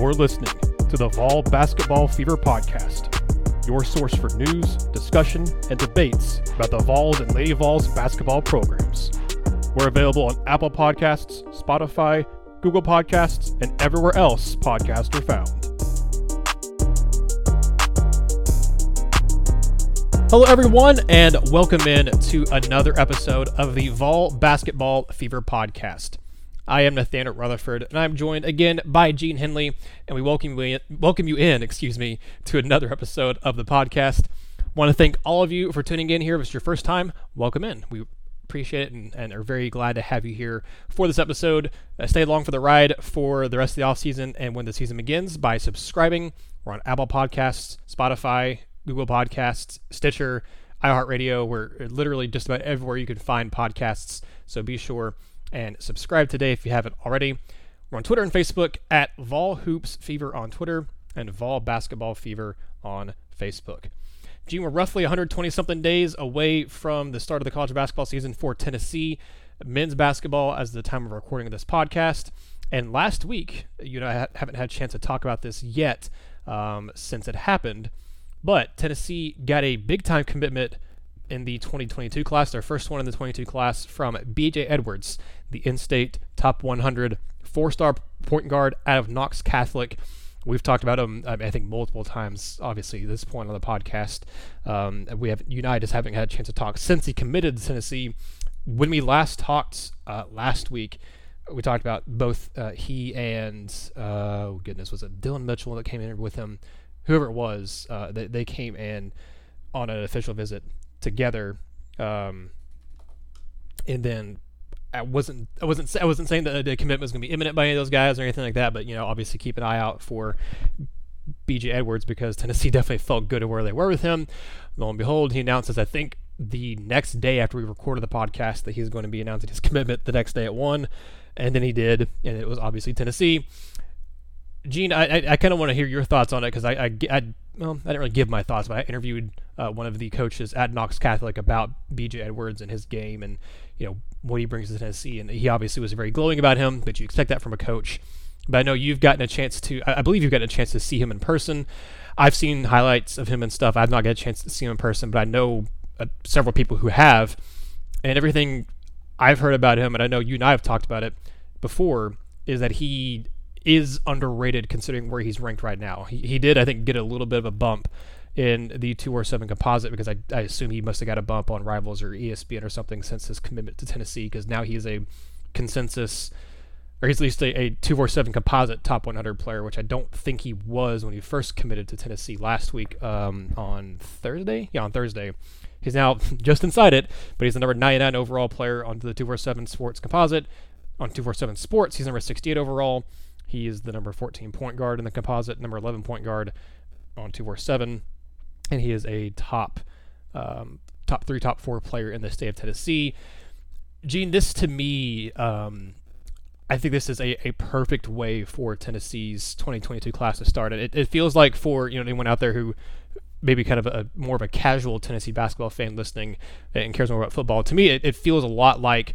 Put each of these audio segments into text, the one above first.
You're listening to the Vol Basketball Fever Podcast, your source for news, discussion, and debates about the Vols and Lady Vols basketball programs. We're available on Apple Podcasts, Spotify, Google Podcasts, and everywhere else podcasts are found. Hello, everyone, and welcome in to another episode of the Vol Basketball Fever Podcast. I am Nathanael Rutherford, and I'm joined again by Gene Henley, and we welcome you in, welcome you in, excuse me, to another episode of the podcast. Want to thank all of you for tuning in here. If it's your first time, welcome in. We appreciate it and, and are very glad to have you here for this episode. Uh, stay along for the ride for the rest of the off season and when the season begins by subscribing. We're on Apple Podcasts, Spotify, Google Podcasts, Stitcher, iHeartRadio. We're literally just about everywhere you can find podcasts. So be sure and subscribe today if you haven't already. We're on Twitter and Facebook at Vol Hoops Fever on Twitter and Vol Basketball Fever on Facebook. Gene, we're roughly 120 something days away from the start of the college basketball season for Tennessee men's basketball as the time of recording of this podcast. And last week, you know, I haven't had a chance to talk about this yet um, since it happened, but Tennessee got a big time commitment in the 2022 class, their first one in the 22 class from BJ Edwards, the in-state top 100 four-star point guard out of Knox Catholic. We've talked about him, I think, multiple times. Obviously, this point on the podcast, um, we have United haven't had a chance to talk since he committed to Tennessee. When we last talked uh, last week, we talked about both uh, he and uh, oh goodness, was it Dylan Mitchell that came in with him? Whoever it was, uh, they, they came in on an official visit together. Um, and then I wasn't I wasn't I wasn't saying that the commitment was going to be imminent by any of those guys or anything like that, but you know, obviously keep an eye out for BJ Edwards because Tennessee definitely felt good at where they were with him. Lo and behold, he announces I think the next day after we recorded the podcast that he's going to be announcing his commitment the next day at one, and then he did, and it was obviously Tennessee. Gene, I, I, I kind of want to hear your thoughts on it because I, I, I, well, I didn't really give my thoughts, but I interviewed uh, one of the coaches at Knox Catholic about BJ Edwards and his game and you know what he brings to Tennessee, and he obviously was very glowing about him. But you expect that from a coach. But I know you've gotten a chance to, I believe you've gotten a chance to see him in person. I've seen highlights of him and stuff. I've not got a chance to see him in person, but I know uh, several people who have, and everything I've heard about him, and I know you and I have talked about it before, is that he is underrated considering where he's ranked right now. He, he did, I think, get a little bit of a bump in the 247 composite because I, I assume he must have got a bump on Rivals or ESPN or something since his commitment to Tennessee because now he's a consensus or he's at least a, a 247 composite top 100 player, which I don't think he was when he first committed to Tennessee last week um, on Thursday. Yeah, on Thursday. He's now just inside it, but he's the number 99 overall player on the 247 Sports composite. On 247 Sports, he's number 68 overall. He is the number 14 point guard in the composite, number 11 point guard on 247, and he is a top um, top three, top four player in the state of Tennessee. Gene, this to me, um, I think this is a, a perfect way for Tennessee's 2022 class to start. It, it feels like for you know anyone out there who maybe kind of a more of a casual Tennessee basketball fan listening and cares more about football. To me, it, it feels a lot like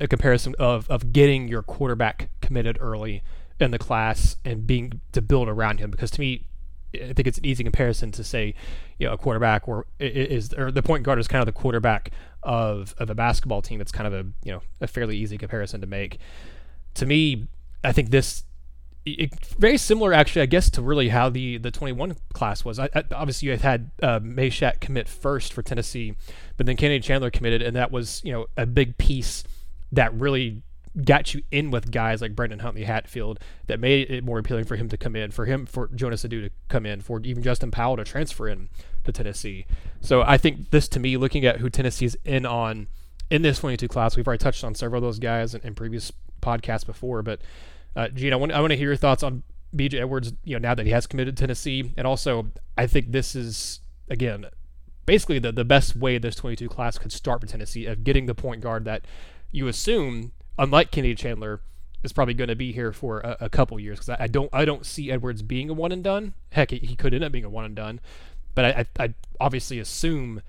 a comparison of of getting your quarterback committed early in the class and being to build around him because to me I think it's an easy comparison to say, you know, a quarterback or is or the point guard is kind of the quarterback of of a basketball team. It's kind of a you know a fairly easy comparison to make. To me, I think this it, very similar actually, I guess, to really how the the 21 class was. I, I, obviously, you had uh, Mashack commit first for Tennessee, but then Kennedy Chandler committed, and that was you know a big piece that really got you in with guys like Brandon Huntley Hatfield that made it more appealing for him to come in, for him, for Jonas Aidoo to come in, for even Justin Powell to transfer in to Tennessee. So I think this, to me, looking at who Tennessee's in on in this 22 class, we've already touched on several of those guys in, in previous podcasts before. But uh, Gene, I want I want to hear your thoughts on BJ Edwards. You know, now that he has committed to Tennessee, and also I think this is again basically the the best way this 22 class could start for Tennessee of getting the point guard that you assume unlike Kennedy Chandler, is probably going to be here for a, a couple years because I, I, don't I don't see Edwards being a one and done. Heck, he, he could end up being a one and done, but I, I, I obviously assume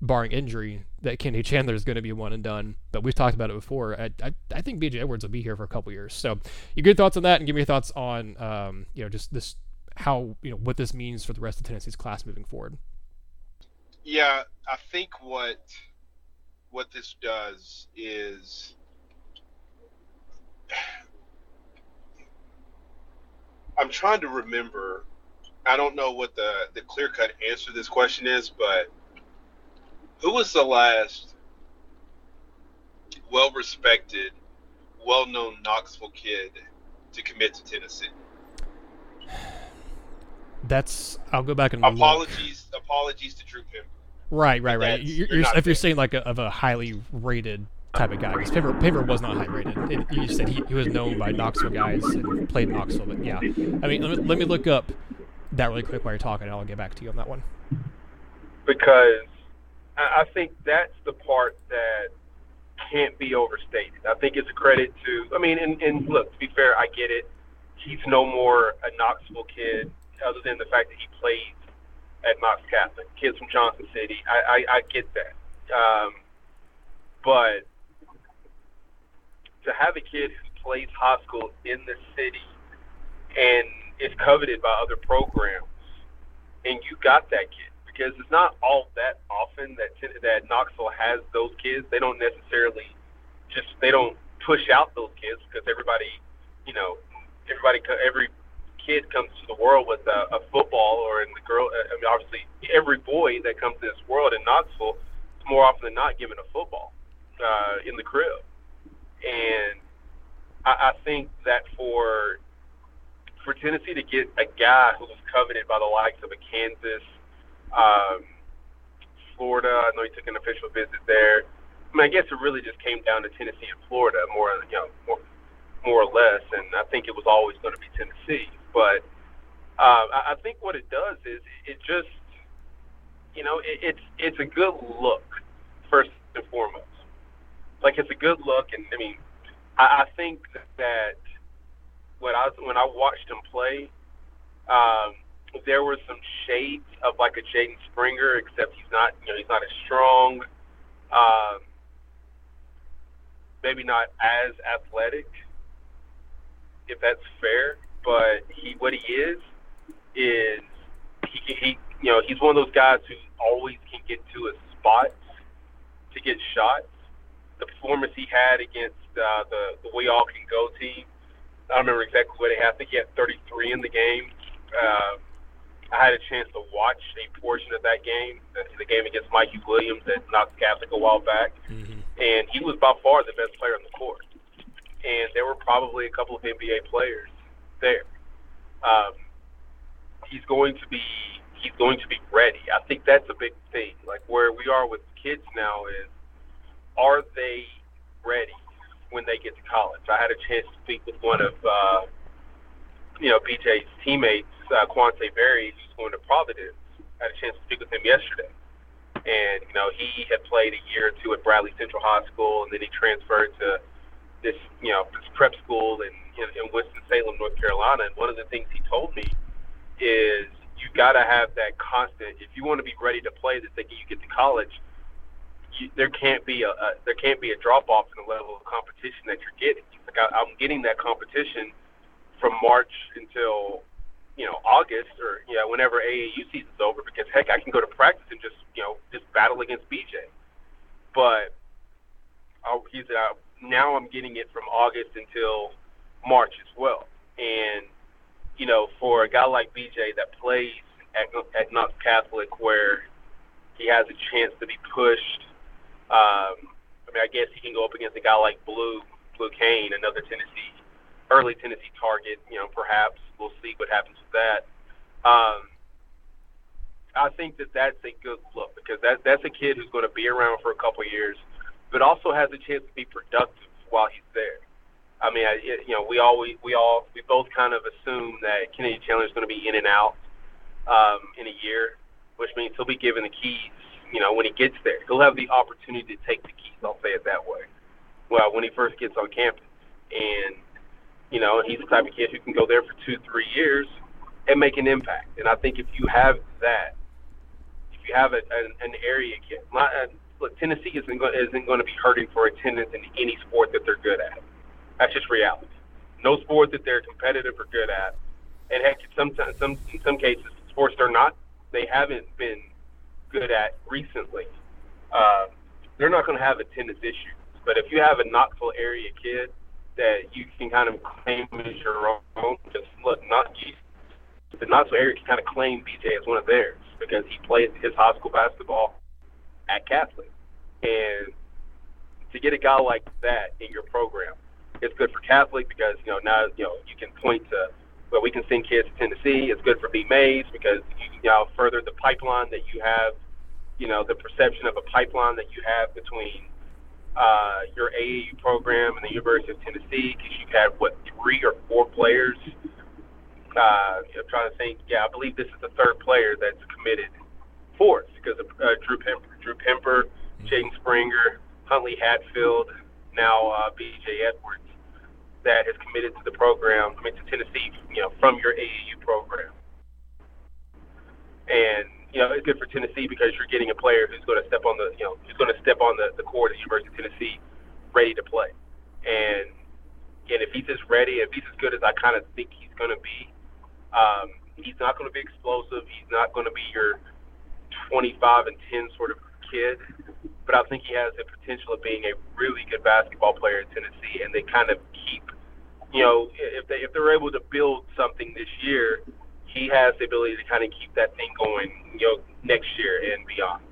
barring injury, that Kennedy Chandler is going to be a one and done. But we've talked about it before. I, I, I think BJ Edwards will be here for a couple years. So, your good thoughts on that, and give me your thoughts on um, you know just this how you know what this means for the rest of Tennessee's class moving forward. Yeah, I think what what this does is I'm trying to remember. I don't know what the the clear cut answer to this question is, but who was the last well respected, well known Knoxville kid to commit to Tennessee? That's I'll go back and apologies. Look. Apologies to Drew Pember. Right, right, right. You're, you're, you're if you're saying like a, of a highly rated type of guy, because Pember, Pember was not high rated. It, you said he, he was known by Knoxville guys and played Knoxville, but yeah. I mean, let me, let me look up that really quick while you're talking, and I'll get back to you on that one. Because I think that's the part that can't be overstated. I think it's a credit to. I mean, and, and look, to be fair, I get it. He's no more a Knoxville kid, other than the fact that he plays at Knox Catholic. Kids from Johnson City, I I, I get that. Um, but to have a kid who plays high school in the city and is coveted by other programs, and you got that kid because it's not all that often that that Knoxville has those kids. They don't necessarily just they don't push out those kids because everybody, you know, everybody every kid comes to the world with a, a football or in the girl. I mean, obviously every boy that comes to this world in Knoxville is more often than not given a football uh, in the crib, and I, I think that for for Tennessee to get a guy who was coveted by the likes of a Kansas um, Florida. I know he took an official visit there. I mean, I guess it really just came down to Tennessee and Florida more, you know, more, more or less. And I think it was always going to be Tennessee. But uh, I think what it does is it just, you know, it, it's it's a good look first and foremost. Like it's a good look, and I mean, I, I think that when I when I watched him play, um, there were some shades of like a Jaden Springer, except he's not, you know, he's not as strong. Um, maybe not as athletic, if that's fair. But he, what he is, is he, he, you know, he's one of those guys who always can get to a spot to get shots. The performance he had against uh, the the We All Can Go team, I don't remember exactly what he had. I think he had 33 in the game. Uh, I had a chance to watch a portion of that game, the game against Mikey Williams at Knox Catholic a while back, mm-hmm. and he was by far the best player on the court. And there were probably a couple of NBA players there. Um, he's going to be he's going to be ready. I think that's a big thing. Like where we are with kids now is, are they ready when they get to college? I had a chance to speak with one of uh, you know BJ's teammates uh, Quante Berry, who's going to Providence. I had a chance to speak with him yesterday. And, you know, he had played a year or two at Bradley Central High School, and then he transferred to this, you know, this prep school in, in, in Winston-Salem, North Carolina. And one of the things he told me is you got to have that constant. If you want to be ready to play the second you get to college, you, there can't be a, a there can't be a drop off in the level of competition that you're getting. Like I, I'm getting that competition from March until you know August or you know whenever AAU season's over because heck I can go to practice and just you know just battle against BJ, but I'll, he's uh, now I'm getting it from August until March as well, and you know for a guy like BJ that plays at at Knox Catholic where he has a chance to be pushed. Um, I mean, I guess he can go up against a guy like Blue Blue Kane, another Tennessee early Tennessee target. You know, perhaps we'll see what happens with that. Um, I think that that's a good look because that that's a kid who's going to be around for a couple of years, but also has a chance to be productive while he's there. I mean, I, you know, we all we, we all we both kind of assume that Kennedy Chandler is going to be in and out um, in a year, which means he'll be given the keys. You know, when he gets there, he'll have the opportunity to take the keys. I'll say it that way. Well, when he first gets on campus, and you know, he's the type of kid who can go there for two, three years and make an impact. And I think if you have that, if you have a, an, an area kid, not, uh, look, Tennessee isn't going, isn't going to be hurting for attendance in any sport that they're good at. That's just reality. No sport that they're competitive or good at, and heck, sometimes some in some cases, sports they're not, they haven't been good at recently. Uh, they're not going to have attendance issues. But if you have a Knoxville area kid that you can kind of claim as your own, just look, not the Knoxville area can kind of claim BJ as one of theirs because he played his high school basketball at Catholic. And to get a guy like that in your program, it's good for Catholic because you know now you know you can point to well we can send kids to Tennessee. It's good for B Mays because you, you know further the pipeline that you have, you know the perception of a pipeline that you have between uh, your AAU program and the University of Tennessee because you've had what three or four players. Uh, I'm trying to think. Yeah, I believe this is the third player that's committed fourth because of uh, Drew Pember, Drew Pember, Jaden Springer, Huntley Hatfield, now uh, B.J. Edwards, that has committed to the program, I mean to Tennessee, you know, from your AAU program. And you know, it's good for Tennessee because you're getting a player who's going to step on the, you know, who's going to step on the, the court at University of Tennessee, ready to play. And and if he's as ready, if he's as good as I kind of think he's going to be, um, he's not going to be explosive. He's not going to be your 25 and 10 sort of kid, but I think he has the potential of being a really good basketball player in Tennessee, and they kind of keep, you know, if they if they're able to build something this year, he has the ability to kind of keep that thing going, you know, next year and beyond.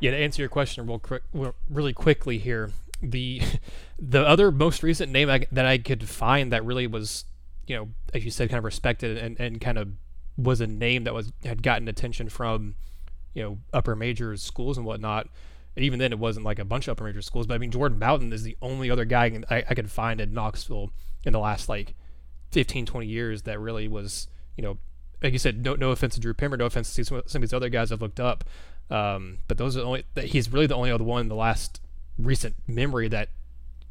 Yeah, to answer your question real quick, really quickly here, the the other most recent name I, that I could find that really was, you know, as you said, kind of respected and, and kind of was a name that was had gotten attention from you know upper major schools and whatnot. And even then, it wasn't like a bunch of upper major schools. But I mean, Jordan Bowden is the only other guy I, I could find in Knoxville in the last like 15, 20 years that really was, you know, like you said, no, no offense to Drew Pember, no offense to some, of these other guys I've looked up. Um, but those are the only, he's really the only other one in the last recent memory that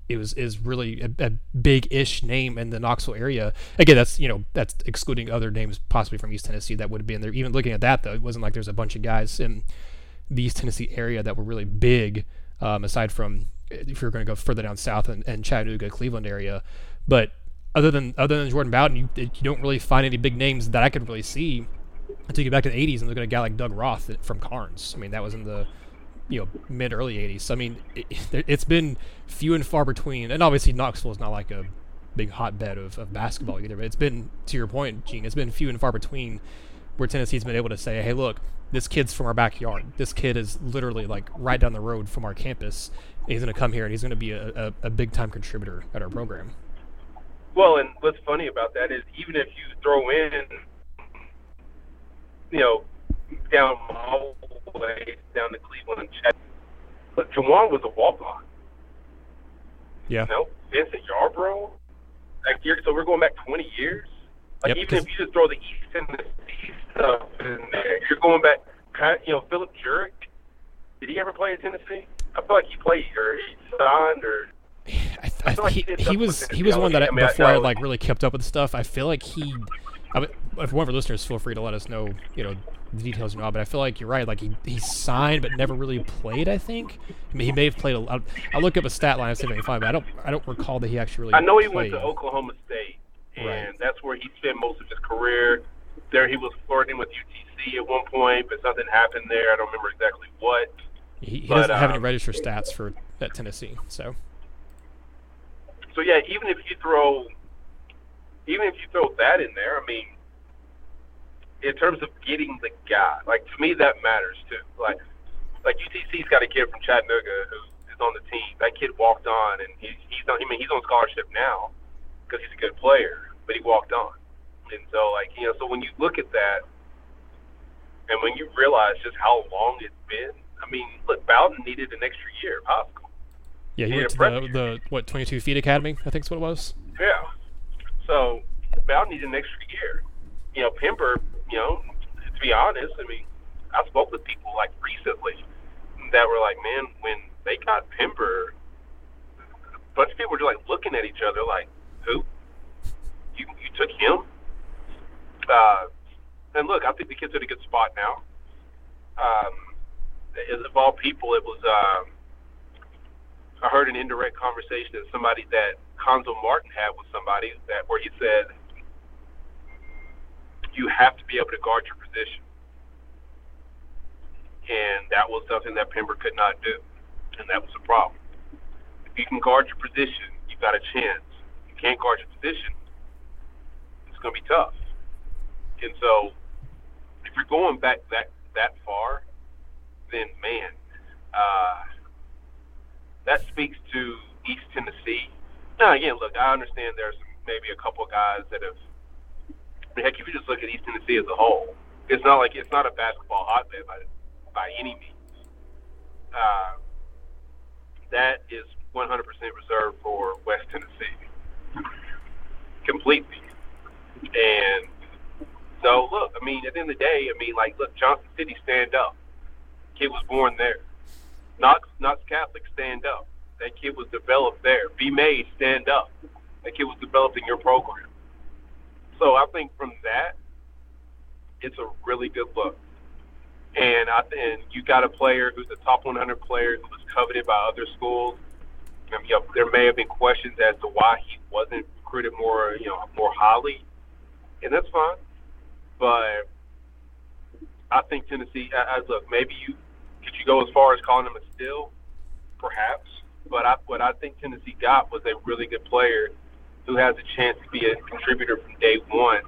it was is really a, a big-ish name in the Knoxville area. Again, that's you know that's excluding other names possibly from East Tennessee that would have been there. Even looking at that though, it wasn't like there's a bunch of guys in the East Tennessee area that were really big. Um, aside from if you're going to go further down south and, and Chattanooga, Cleveland area, but other than other than Jordan Bowden, you, you don't really find any big names that I could really see until you get back to the 80s and look at a guy like Doug Roth from Karns. I mean, that was in the you know mid early 80s. So, I mean, it, has been few and far between. And obviously, Knoxville is not like a big hotbed of, of basketball either. But it's been to your point, Gene. It's been few and far between where Tennessee's been able to say, "Hey, look, this kid's from our backyard. This kid is literally like right down the road from our campus. He's going to come here and he's going to be a, a, a big time contributor at our program." Well, and what's funny about that is even if you throw in, you know, down all the way down to Cleveland, but Juwan was a walk on. Yeah. You know, Vincent Yarbrough. Like you're, so we're going back 20 years. Like yep, even if you just throw the East and the East stuff in there, you're going back. You know, Philip Jurick. Did he ever play in Tennessee? I feel like he played or he signed or. I, I, I like he, he, was he was one that I, before I, like really kept up with stuff. I feel like he I mean, if one of our listeners, feel free to let us know, you know, the details you know. But I feel like you're right. Like he, he signed but never really played. I think. I mean, he may have played. A, I'll, I'll look up a stat line and see if I can find. But I don't. I don't recall that he actually really. I know he played. went to Oklahoma State, and right. that's where he spent most of his career. There, he was flirting with UTC at one point, but something happened there. I don't remember exactly what. He, he but, doesn't have um, any register stats for at Tennessee, so. So yeah, even if you throw, even if you throw that in there, I mean, in terms of getting the guy, like to me that matters too. Like like UTC's got a kid from Chattanooga who is on the team. That kid walked on, and he's he's on. I mean, he's on scholarship now because he's a good player, but he walked on. And so, like you know, so when you look at that, and when you realize just how long it's been, I mean, look, Bowden needed an extra year school. Yeah, he, he went to the, the what 22 feet academy, I think is what it was. Yeah. So Bowden needed an extra year. You know, Pember you know, to be honest, I mean, I spoke with people like recently that were like, man, when they got Pember, a bunch of people were just like looking at each other like, who? You you took him? Uh, and look, I think the kid's are in a good spot now. um, of all people, it was. Um, I heard an indirect conversation of somebody that Cuonzo Martin had with somebody that where he said, "You have to be able to guard your position," and that was something that Pembroke could not do, and that was a problem. If you can guard your position, you've got a chance. If you can't guard your position, it's going to be tough. And so, if you're going back that that far, then man, uh, that speaks to East Tennessee. Now, again, look, I understand there's maybe a couple guys that have. Heck, if you just look at East Tennessee as a whole, it's not like it's not a basketball hotbed by by any means. Uh, that is 100% reserved for West Tennessee, completely. And so, look, I mean, at the end of the day, I mean, like, look, Johnson City, stand up. Kid was born there. Knox, Knox Catholic, stand up. That kid was developed there. B. May, stand up. That kid was developed in your program. So I think from that, it's a really good look. And I and you got a player who's a top 100 player who was coveted by other schools. Um, you know, there may have been questions as to why he wasn't recruited more, you know, more highly, and that's fine. But I think Tennessee. I, I, look, maybe you could you go as far as calling him a steal, perhaps. But I, what I think Tennessee got was a really good player who has a chance to be a contributor from day one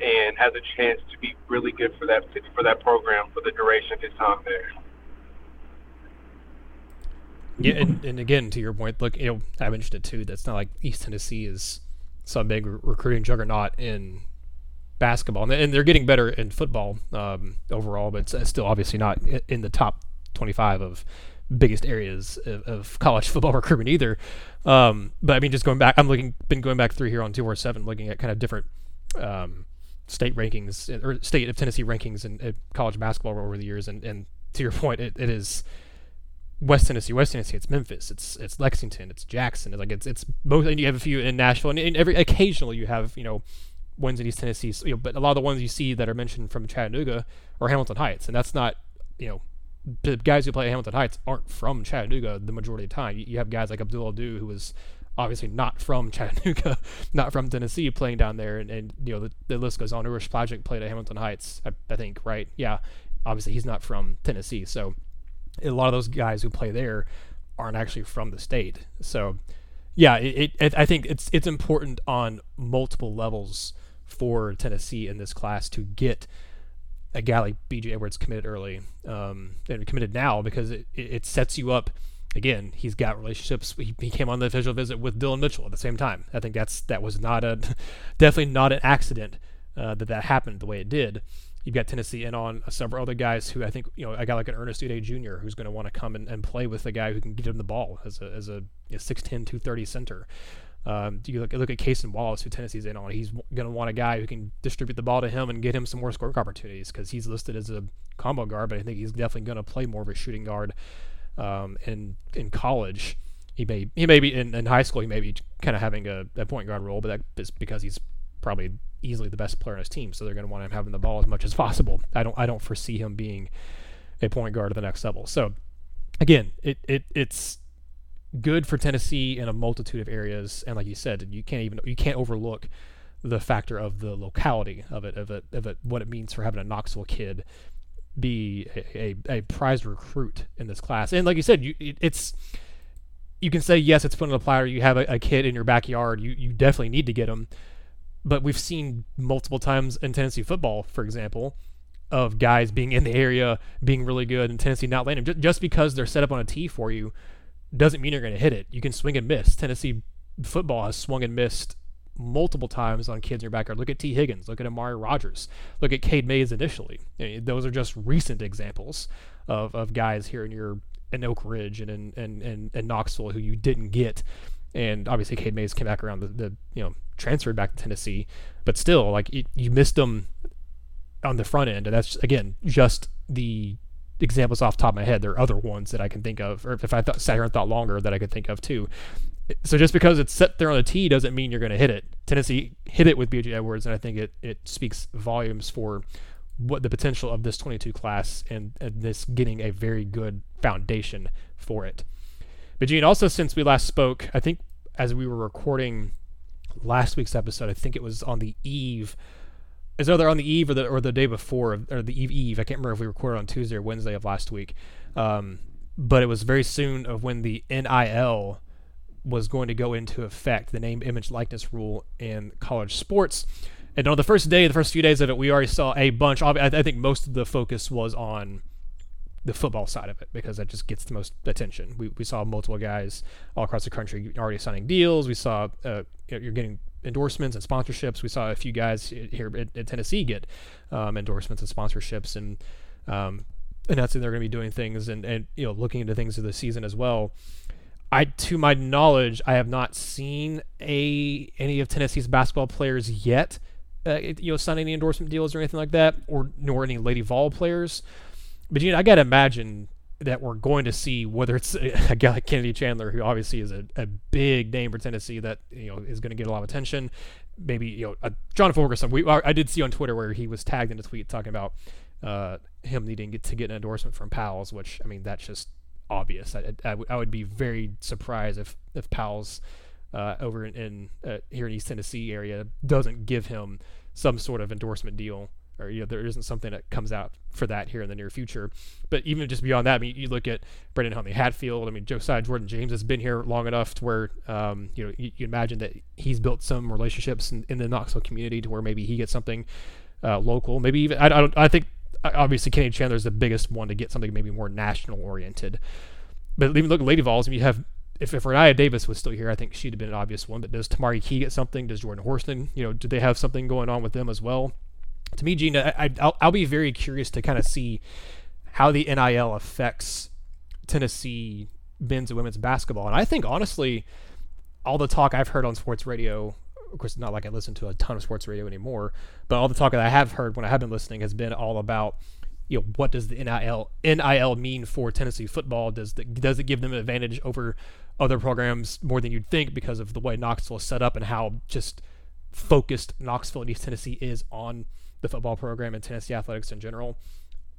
and has a chance to be really good for that for that program for the duration of his time there. Yeah, and, and again, to your point, look, you know, I mentioned it too. That's not like East Tennessee is some big recruiting juggernaut in basketball, and they're getting better in football um, overall, but it's still obviously not in the top 25 of biggest areas of, college football recruitment either. Um, but I mean, just going back, I'm looking, been going back through here on 247, looking at kind of different um, state rankings or state of Tennessee rankings in, in, college basketball over the years, and, and to your point, it, it is West Tennessee, West Tennessee, it's Memphis, it's it's Lexington, it's Jackson, it's like it's it's both, and you have a few in Nashville, and, and every occasionally you have you know ones in East Tennessee, you know, but a lot of the ones you see that are mentioned from Chattanooga are Hamilton Heights, and that's not you know the guys who play Hamilton Heights aren't from Chattanooga the majority of the time. You, you have guys like Abdul Ado who was obviously not from Chattanooga, not from Tennessee, playing down there, and, and you know the, the list goes on. Uros Plavsic played at Hamilton Heights, I, I, think, right? Yeah, obviously he's not from Tennessee, so a lot of those guys who play there aren't actually from the state. So yeah, it, it I think it's it's important on multiple levels for Tennessee in this class to get a guy like BJ Edwards committed early um, and committed now because it, it sets you up again, he's got relationships. He, he, came on the official visit with Dylan Mitchell at the same time. I think that's that was not a definitely not an accident uh, that that happened the way it did. You've got Tennessee in on several other guys who I think you know I got like an Ernest Udeh Jr. who's going to want to come and, and play with the guy who can get him the ball as a as a, a 6'10", 230 center. Um, you look, look at Cason Wallace, who Tennessee's in on. He's going to want a guy who can distribute the ball to him and get him some more scoring opportunities because he's listed as a combo guard, but I think he's definitely going to play more of a shooting guard um, in in college, he may he may be in, in high school he may be kind of having a, a point guard role, but that is because he's probably easily the best player on his team, so they're going to want him having the ball as much as possible. I don't I don't foresee him being a point guard at the next level. So again, it, it it's good for Tennessee in a multitude of areas, and like you said, you can't even you can't overlook the factor of the locality of it, of it, of it, what it means for having a Knoxville kid be a, a, a prized recruit in this class. And like you said, you it's you can say yes, it's put on the platter. You have a, a, kid in your backyard. You you definitely need to get him. But we've seen multiple times in Tennessee football, for example, of guys being in the area, being really good, and Tennessee not landing. Just because they're set up on a tee for you, doesn't mean you're going to hit it. You can swing and miss. Tennessee football has swung and missed multiple times on kids in your backyard. Look at Tee Higgins. Look at Amari Rogers. Look at Cade Mays initially. I mean, those are just recent examples of, of guys here in your in Oak Ridge and in and, and, and Knoxville who you didn't get. And obviously, Cade Mays came back around the, the you know transferred back to Tennessee, but still like you missed them on the front end, and that's again just the examples off top of my head. There are other ones that I can think of, or if I thought, sat here and thought longer, that I could think of too. So just because it's set there on the tee doesn't mean you're going to hit it. Tennessee hit it with B.J. Edwards, and I think it, it speaks volumes for what the potential of this 22 class and, and this getting a very good foundation for it. But Gene, also since we last spoke, I think as we were recording last week's episode, I think it was on the eve is either on the eve or the or the day before or the eve eve. I can't remember if we recorded on Tuesday or Wednesday of last week. Um, but it was very soon of when the NIL was going to go into effect, the name, image, likeness rule in college sports. And on the first day, the first few days of it, we already saw a bunch. I think most of the focus was on the football side of it because that just gets the most attention. We, we saw multiple guys all across the country already signing deals. We saw uh, you're getting endorsements and sponsorships. We saw a few guys here at, at Tennessee get um, endorsements and sponsorships, and um, announcing they're going to be doing things and, and you know looking into things of the season as well. I, to my knowledge, I have not seen a any of Tennessee's basketball players yet, uh, you know, sign any endorsement deals or anything like that, or nor any Lady Vol players. But you know, I gotta imagine that we're going to see whether it's a guy like Kennedy Chandler, who obviously is a, a big name for Tennessee that you know is going to get a lot of attention. Maybe you know uh, John Fulkerson. We I did see on Twitter where he was tagged in a tweet talking about uh, him needing get, to get an endorsement from Pal's, which I mean that's just obvious. I, I, I would be very surprised if if Pal's uh, over in, in uh, here in East Tennessee area doesn't give him some sort of endorsement deal or you know there isn't something that comes out for that here in the near future. But even just beyond that, I mean, you look at Brandon Huntley Hatfield. I mean, Josiah Jordan James has been here long enough to where um, you know you, you, imagine that he's built some relationships in, in, the Knoxville community to where maybe he gets something uh, local. Maybe even I, I don't. I think obviously Kenny Chandler is the biggest one to get something maybe more national oriented. But even look at Lady Vols, I mean, you have if, if Rennia Davis was still here, I think she'd have been an obvious one. But does Tamari Key get something? Does Jordan Horston, you know, do they have something going on with them as well? To me, Gina, I, I'll, I'll be very curious to kind of see how the NIL affects Tennessee men's and women's basketball. And I think, honestly, all the talk I've heard on sports radio, of course, not like I listen to a ton of sports radio anymore, but all the talk that I have heard when I have been listening has been all about, you know, what does the NIL NIL mean for Tennessee football? Does the, does it give them an advantage over other programs more than you'd think because of the way Knoxville is set up and how just focused Knoxville and East Tennessee is on the football program and Tennessee athletics in general.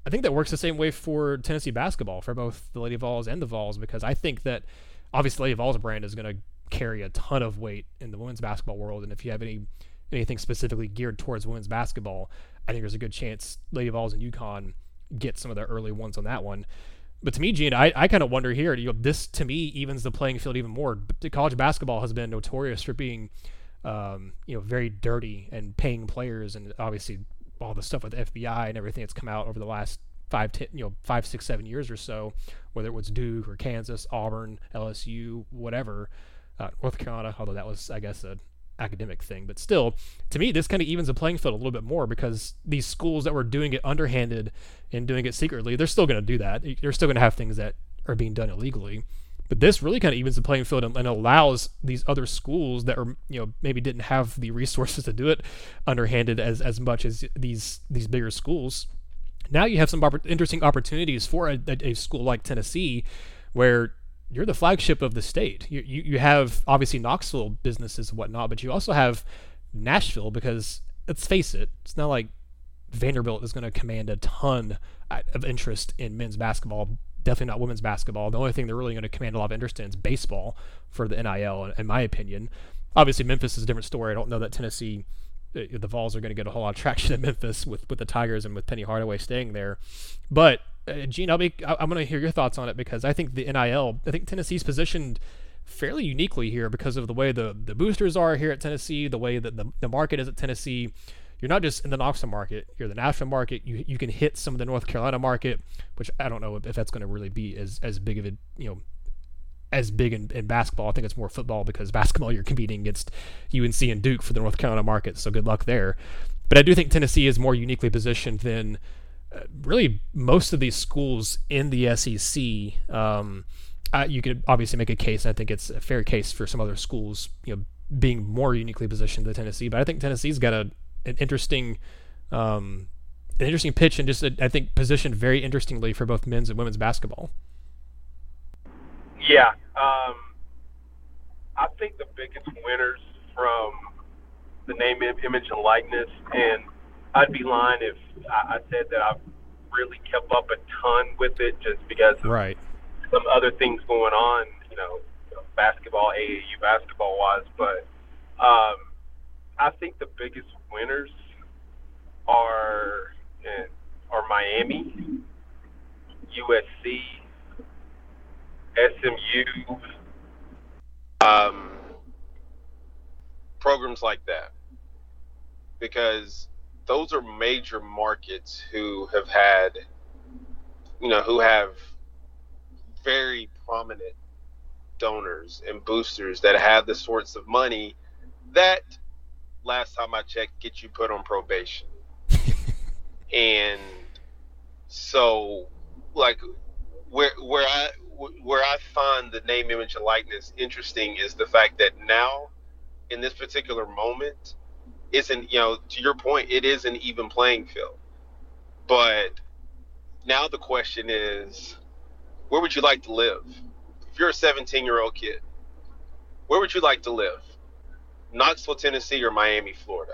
I think that works the same way for Tennessee basketball for both the Lady Vols and the Vols because I think that obviously Lady Vols brand is going to carry a ton of weight in the women's basketball world, and if you have any anything specifically geared towards women's basketball, I think there's a good chance Lady Vols and UConn get some of the early ones on that one. But to me, Gene, I, I kind of wonder here. You know, this to me evens the playing field even more. College basketball has been notorious for being um, you know, very dirty and paying players, and obviously all the stuff with the FBI and everything that's come out over the last five, ten, you know, five, six, seven years or so, whether it was Duke or Kansas, Auburn, LSU, whatever, uh, North Carolina, although that was, I guess, a academic thing, but still, to me, this kind of evens the playing field a little bit more because these schools that were doing it underhanded and doing it secretly, they're still going to do that. They're still going to have things that are being done illegally. But this really kind of evens the playing field and, and, allows these other schools that are, you know, maybe didn't have the resources to do it underhanded as, as much as these these bigger schools. Now you have some interesting opportunities for a, a, school like Tennessee, where you're the flagship of the state. You, you, you have obviously Knoxville businesses and whatnot, but you also have Nashville because let's face it, it's not like Vanderbilt is going to command a ton uh, of interest in men's basketball definitely not women's basketball. The only thing they're really going to command a lot of interest in is baseball for the NIL, in my opinion. Obviously, Memphis is a different story. I don't know that Tennessee, uh, the Vols are going to get a whole lot of traction in Memphis with, with the Tigers and with Penny Hardaway staying there. But uh, Gene, I'll be, I'm going to hear your thoughts on it because I think the NIL, I think Tennessee's positioned fairly uniquely here because of the way the, the boosters are here at Tennessee, the way that the, the market is at Tennessee you're not just in the Knoxville market, you're the national market. You you can hit some of the North Carolina market, which I don't know if, if that's going to really be as as big of a you know as big in, in, basketball. I think it's more football because basketball you're competing against UNC and Duke for the North Carolina market. So good luck there. But I do think Tennessee is more uniquely positioned than uh, really most of these schools in the SEC. Um, uh, you could obviously make a case, and I think it's a fair case for some other schools, you know, being more uniquely positioned than Tennessee. But I think Tennessee's got a an interesting um, an interesting pitch and just a, I think positioned very interestingly for both men's and women's basketball. Yeah, um, I think the biggest winners from the name, image, and likeness, and I'd be lying if I, I said that I've really kept up a ton with it, just because of Right. some other things going on, you know, you know, basketball, AAU basketball wise. But um, I think the biggest winners are are Miami, USC, SMU. um, programs like that because those are major markets who have had you know who have very prominent donors and boosters that have the sorts of money that last time i checked get you put on probation. And so like where where i where i find the name image and likeness interesting is the fact that now in this particular moment isn't you know to your point it is an even playing field. But now the question is where would you like to live? If you're a 17 year old kid where would you like to live knoxville tennessee or miami florida?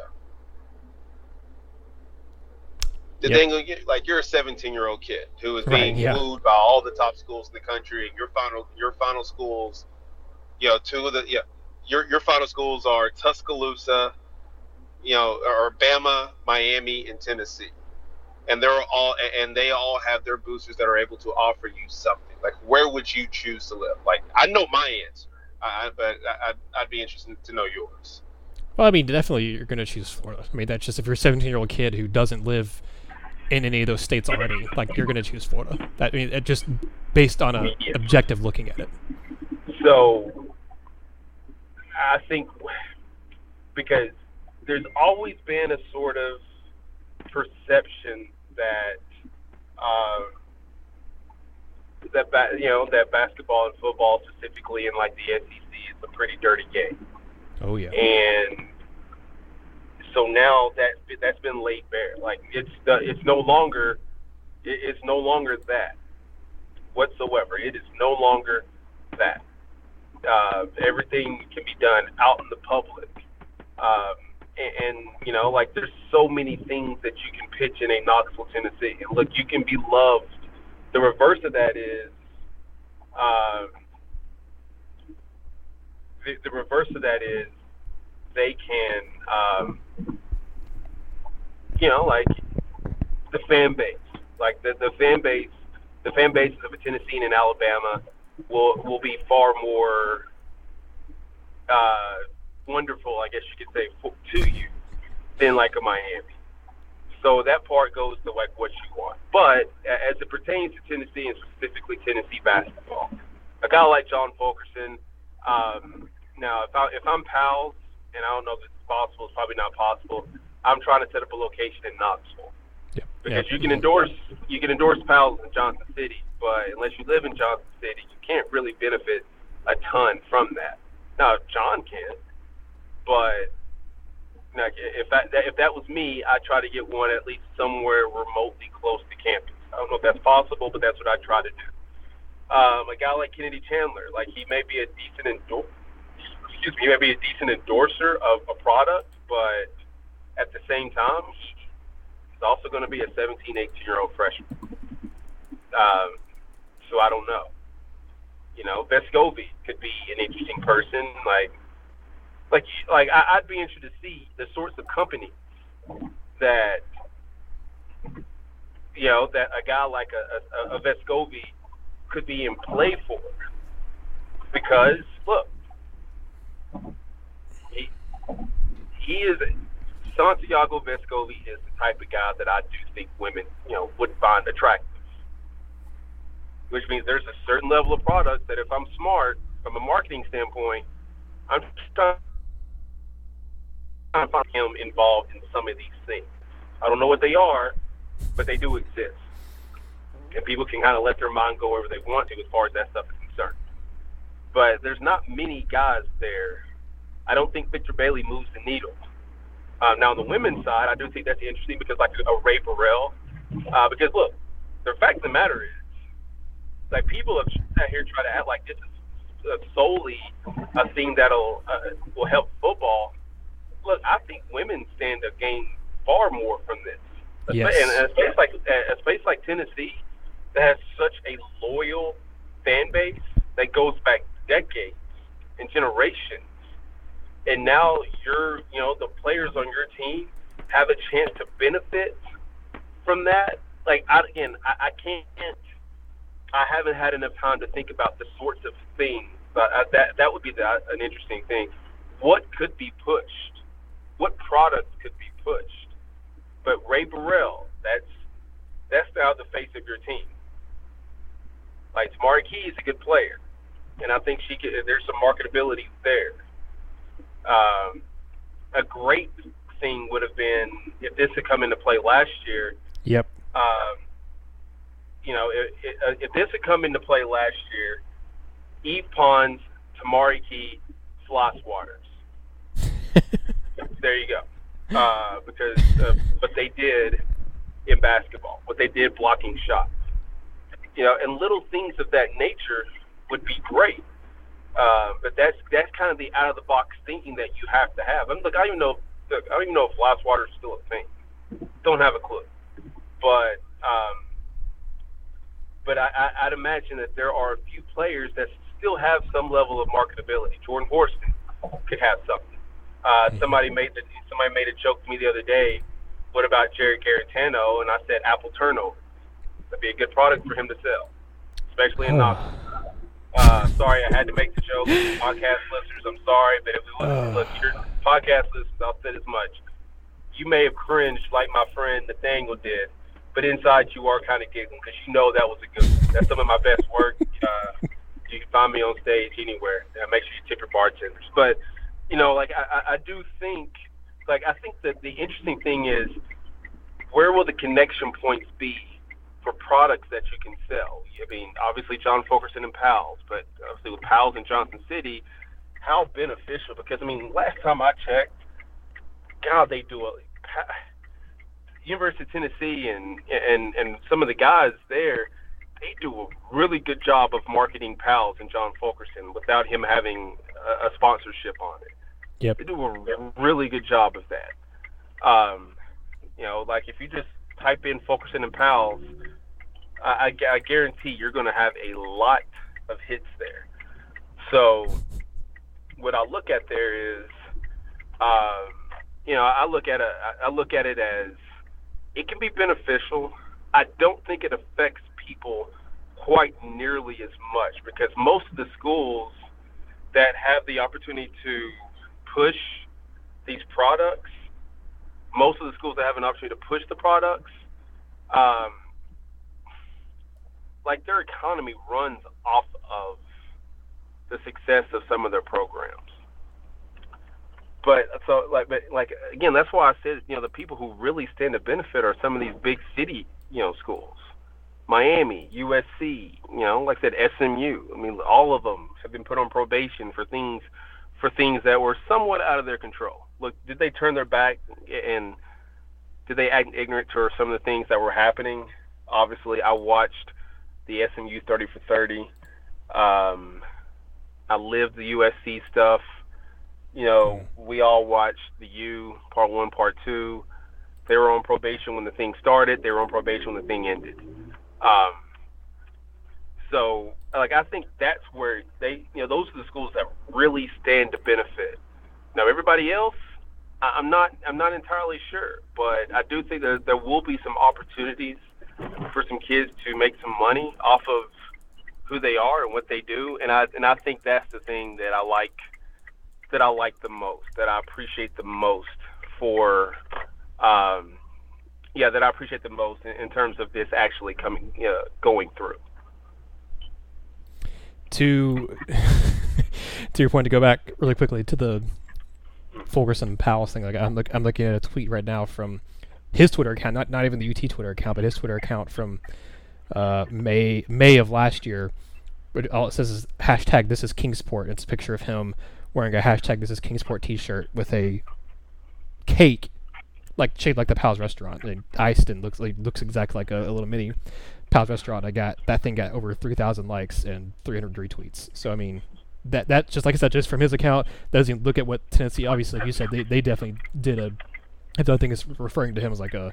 The Yeah. thing like you're a 17 year old kid who is Right, being yeah. wooed by all the top schools in the country and your final your final schools you know two of the yeah your your final schools are tuscaloosa you know or bama miami and tennessee. And they're all and they all have their boosters that are able to offer you something. Like where would you choose to live? Like i know my answer I, I- but I, I'd, I'd be interested to know yours Well, I mean, definitely you're going to choose Florida. I mean, that's just if you're a 17 year old kid who doesn't live in any of those states already, like you're going to choose Florida. That I mean, it just based on a Yeah. objective looking at it. So I think because there's always been a sort of perception that uh, that ba- you know that basketball and football specifically in like the SEC is a pretty dirty game, Oh yeah. and so now that that's been laid bare. Like it's the, it's no longer it, it's no longer that whatsoever. It is no longer that. Uh, everything can be done out in the public. Um, and, and, you know, like there's so many things that you can pitch in a Knoxville, Tennessee. And look, you can be loved. The reverse of that is, uh, the, the reverse of that is they can, um, you know, like the fan base, like the, the fan base, the fan bases of Tennessee and Alabama will will be far more uh, wonderful, I guess you could say, for, to you than like a Miami. So that part goes to like what you want. But as it pertains to Tennessee and specifically Tennessee basketball, a guy like John Fulkerson. Um, now, if I if I'm Pal's, and I don't know if it's possible, it's probably not possible. I'm trying to set up a location in Knoxville Yeah. because yeah. you can endorse you can endorse Pal's in Johnson City, but unless you live in Johnson City, you can't really benefit a ton from that. Now, John can, but like if that, that if that was me, I'd try to get one at least somewhere remotely close to campus. I don't know if that's possible, but that's what I try to do. Um, a guy like Kennedy Chandler, like he may be a decent endor- excuse me, he may be a decent endorser of a product, but at the same time, he's also going to be a 17, 18 year old freshman. Um, so I don't know. You know, Vescovi could be an interesting person. Like, like, like I, I'd be interested to see the sorts of companies that, you know, that a guy like a, a, a Vescovi could be in play for. Because look, he he is Santiago Vescovi is the type of guy that I do think women, you know, would find attractive. Which means there's a certain level of product that if I'm smart from a marketing standpoint, I'm trying to find him involved in some of these things. I don't know what they are, but they do exist. And people can kind of let their mind go wherever they want to as far as that stuff is concerned. But there's not many guys there. I don't think Victor Bailey moves the needle. Uh, now, on the women's side, I do think that's interesting because, like a Rae Burrell, uh, because look, the fact of the matter is, like people have sat here try to act like this is uh, solely a thing that'll uh, will help football. Look, I think women stand to gain far more from this. Yes. And a space like a space like Tennessee that has such a loyal fan base that goes back decades and generations, and now you're you know the players on your team have a chance to benefit from that. Like I, again, I, I can't. I haven't had enough time to think about the sorts of things. But uh, that that would be the, an interesting thing. What could be pushed? What products could be pushed? But Rae Burrell, that's that's now the face of your team. Like Tamari Key is a good player, and I think she could. There's some marketability there. Um, a great thing would have been if this had come into play last year. Yep. Um, you know, if, if, if this had come into play last year, Yves Pons, Tamari Key, Floss Waters. There you go. Uh, because uh, what they did in basketball, what they did blocking shots, you know, and little things of that nature would be great. Uh, but that's that's kind of the out of the box thinking that you have to have. I mean, look, I don't even know. Look, I don't even know if Floss Water is still a thing. Don't have a clue. But um, but I, I, I'd imagine that there are a few players that still have some level of marketability. Jordan Horston could have something. Uh, somebody made the, somebody made a joke to me the other day. What about Jerry Garitano? And I said apple turnover. That'd be a good product for him to sell, especially in Knoxville. Uh, sorry, I had to make the joke. Podcast listeners, I'm sorry, but if we look, look your podcast listeners, I'll say as much. You may have cringed like my friend Nathanael did, but inside you are kind of giggling because you know that was a good. One. That's some of my best work. Uh, you can find me on stage anywhere. Uh, make sure you tip your bartenders. But you know, like I, I do think, like I think that the interesting thing is, where will the connection points be for products that you can sell? I mean, obviously John Fulkerson and Pal's, but obviously with Pal's in Johnson City, how beneficial? Because I mean, last time I checked, God, they do a University of Tennessee and and and some of the guys there, they do a really good job of marketing Pal's and John Fulkerson without him having a sponsorship on it. Yep. They do a really good job of that. Um, you know, like if you just type in Fulkerson and Pal's, I, I, I guarantee you're going to have a lot of hits there. So, what I look at there is, um, you know, I look at a, I look at it as it can be beneficial. I don't think it affects people quite nearly as much because most of the schools that have the opportunity to push these products, most of the schools that have an opportunity to push the products, um, like their economy runs off of the success of some of their programs. But so like but like again, that's why I said you know the people who really stand to benefit are some of these big city you know schools, Miami, USC, you know, like I said, SMU. I mean, all of them have been put on probation for things for things that were somewhat out of their control. Look, did they turn their back and did they act ignorant to some of the things that were happening? Obviously, I watched the SMU 30 for 30. Um, I lived the USC stuff. You know, we all watched the U part one, part two. They were on probation when the thing started. They were on probation when the thing ended. Um, so, like, I think that's where they, you know, those are the schools that really stand to benefit. Now, everybody else, I'm not, I'm not entirely sure, but I do think that there will be some opportunities for some kids to make some money off of who they are and what they do, and I, and I think that's the thing that I like, that I like the most, that I appreciate the most for, um, yeah, that I appreciate the most in, in terms of this actually coming, uh, going through. To to your point to go back really quickly to the Fulkerson Pal's thing. Like I'm look, I'm looking at a tweet right now from his Twitter account, not not even the UT Twitter account, but his Twitter account from uh, May May of last year. But all it says is hashtag This is Kingsport. It's a picture of him wearing a hashtag This is Kingsport T-shirt with a cake like shaped like the Pal's restaurant, and iced and looks like looks exactly like a, a little mini Pal's restaurant. I got that thing got over three thousand likes and three hundred retweets. So I mean, that that just like I said, just from his account, doesn't even look at what Tennessee. Obviously, like you said they, they definitely did a And so I think it's referring to him as like a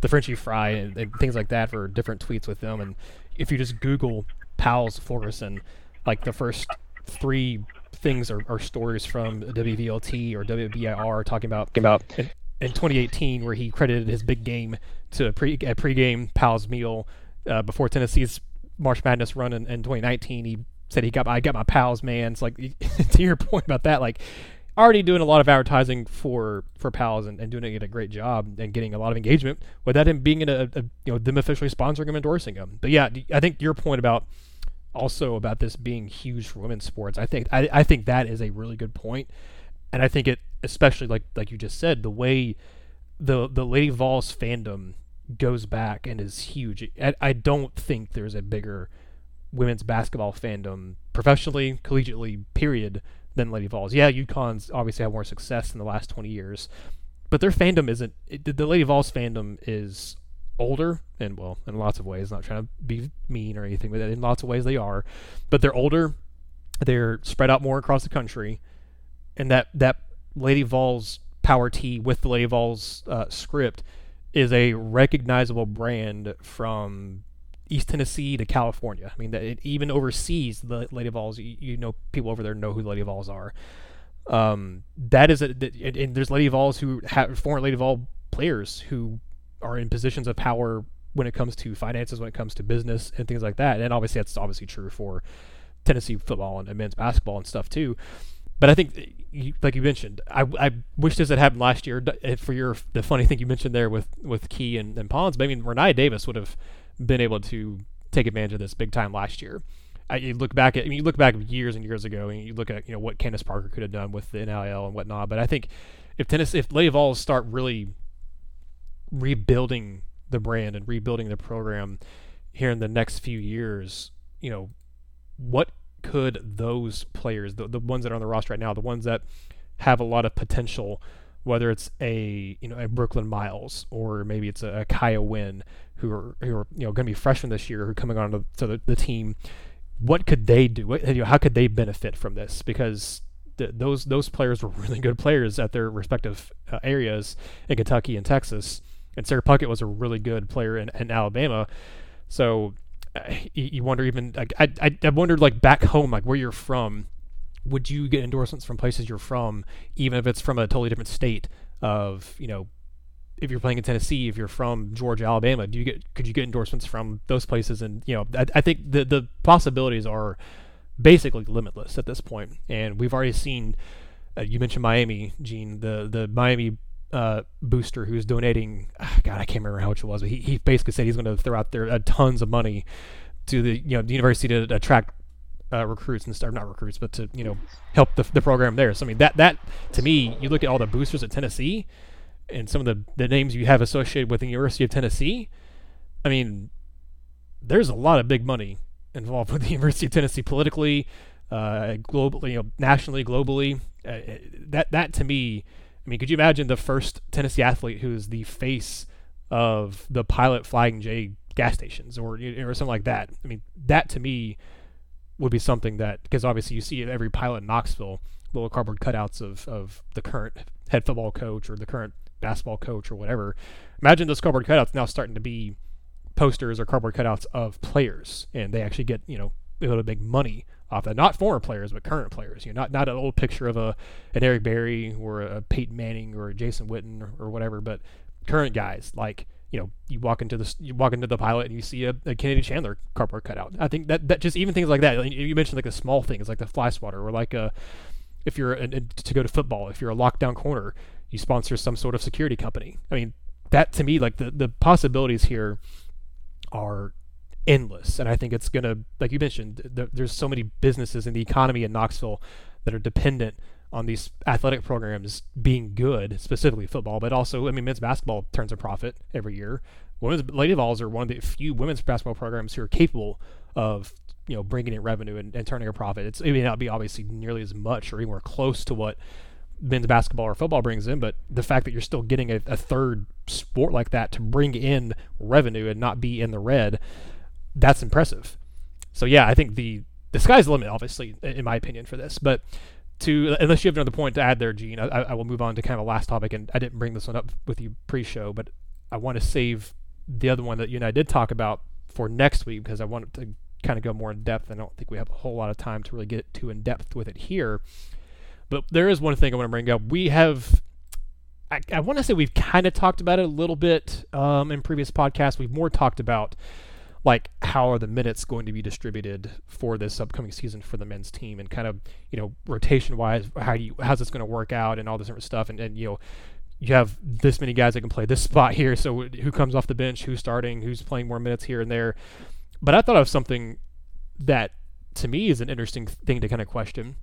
the Frenchy Fry and, and things like that for different tweets with them. And if you just Google Pal's Fulkerson, like the first three things are, are stories from WVLT or WBIR talking about about in, in 2018 where he credited his big game to a pre a pregame Pal's meal uh, before Tennessee's March Madness run in, in 2019. He said he got I got my pals, man. It's like to your point about that, like already doing a lot of advertising for for Pal's and, and doing it a great job and getting a lot of engagement without him being in a, a you know them officially sponsoring him endorsing him but yeah i think your point about also about this being huge for women's sports i think i, I think that is a really good point and i think it especially like like you just said the way the the lady vols fandom goes back and is huge I, I don't think there's a bigger women's basketball fandom professionally collegiately period than Lady Vols. Yeah, UConn's obviously had more success in the last 20 years, but their fandom isn't. It, the Lady Vols fandom is older, and well, in lots of ways, not trying to be mean or anything, but in lots of ways they are. But they're older, they're spread out more across the country, and that that Lady Vols Power T with the Lady Vols uh, script is a recognizable brand from East Tennessee to California. I mean, that it, even overseas, the Lady Vols, you, you, know, people over there know who Lady Vols are. Um, that is a, and, and there's Lady Vols who have former Lady Vol players who are in positions of power when it comes to finances, when it comes to business and things like that. And obviously, that's obviously true for Tennessee football and men's basketball and stuff too. But I think, uh, like you mentioned, I, I wish this had happened last year. Eh, for your the funny thing you mentioned there with with Key and, and Pons, but I mean, Rennia Davis would have been able to take advantage of this big time last year. I, you look back at I mean, you look back years and years ago, and you look at you know what Candace Parker could have done with the NIL and whatnot. But I think if tennis, if Lady Vols start really rebuilding the brand and rebuilding the program here in the next few years, you know, what could those players, the, the ones that are on the roster right now, the ones that have a lot of potential, whether it's a you know a Brooklyn Miles or maybe it's a, a Kaya Wynn who are who are you know going to be freshmen this year who are coming on to, to the, the, team. What could they do? What, you know, how could they benefit from this? Because th- those those players were really good players at their respective uh, areas in Kentucky and Texas, and Sara Puckett was a really good player in, in Alabama. So you, wonder even like I, I I wondered like back home like where you're from would you get endorsements from places you're from, even if it's from a totally different state? Of you know, if you're playing in Tennessee, if you're from Georgia, Alabama, do you get could you get endorsements from those places? And you know, I, I think the the possibilities are basically limitless at this. And we've already seen. Uh, you mentioned Miami, Gene, the the Miami uh, booster who's donating. Ah, God, I can't remember how much it was, but he, he basically said he's going to throw out there uh, tons of money to the you know the university to attract uh, recruits and stuff, not recruits, but to you know help the, the program there. So I mean that that to me, you look at all the boosters at Tennessee and some of the the names you have associated with the University of Tennessee. I mean, there's a lot of big money involved with the University of Tennessee politically, uh, globally, you know, nationally, globally. Uh, that that to me, I mean, could you imagine the first Tennessee athlete who is the face of the Pilot Flying J gas stations or or something like that? I mean, that to me would be something that because obviously you see every pilot in Knoxville little cardboard cutouts of, of the current head football coach or the current basketball coach or whatever. Imagine those cardboard cutouts now starting to be posters or cardboard cutouts of players, and they actually get you know able to make money off that. Not former players, but current players. You know, not not an old picture of a an Eric Berry or a Peyton Manning or a Jason Witten or, whatever, but current guys like you know, you walk into the you walk into the pilot and you see a, a Kennedy Chandler cardboard cutout. I think that that just even things like that. You mentioned like the small things like the fly swatter or like a if you're a, a, to go to football, if you're a lockdown corner, you sponsor some sort of security company. I mean, that to me like the the possibilities here are endless, and I think it's gonna like you mentioned. there's so many businesses in the economy in Knoxville that are dependent on these athletic programs being good, specifically football, but also, I mean, men's basketball turns a profit every year. Women's Lady Vols are one of the few women's basketball programs who are capable of, you know, bringing in revenue and, and turning a profit. It's, it may not be obviously nearly as much or anywhere close to what men's basketball or football brings in, but the fact that you're still getting a, a third sport like that to bring in revenue and not be in the red, that's impressive. So yeah, I think the the sky's the limit, obviously, in my opinion, for this. But to unless you have another point to add there, Gene, I, I will move on to kind of a last topic. And I didn't bring this one up with you pre-show, but I want to save the other one that you and I did talk about for next week because I wanted to kind of go more in depth. I don't think we have a whole lot of time to really get too in depth with it here. But there is one thing I want to bring up. We have, I, I want to say we've kind of talked about it a little bit um, in previous podcasts. We've more talked about like how are the minutes going to be distributed for this upcoming season for the men's team? And kind of you know rotation wise how you how's this going to work out and all this different stuff? And, and you know you have this many guys that can play this spot here. So who comes off the bench? Who's starting? Who's playing more minutes here and there? But i thought of something that to me is an interesting thing to kind of question.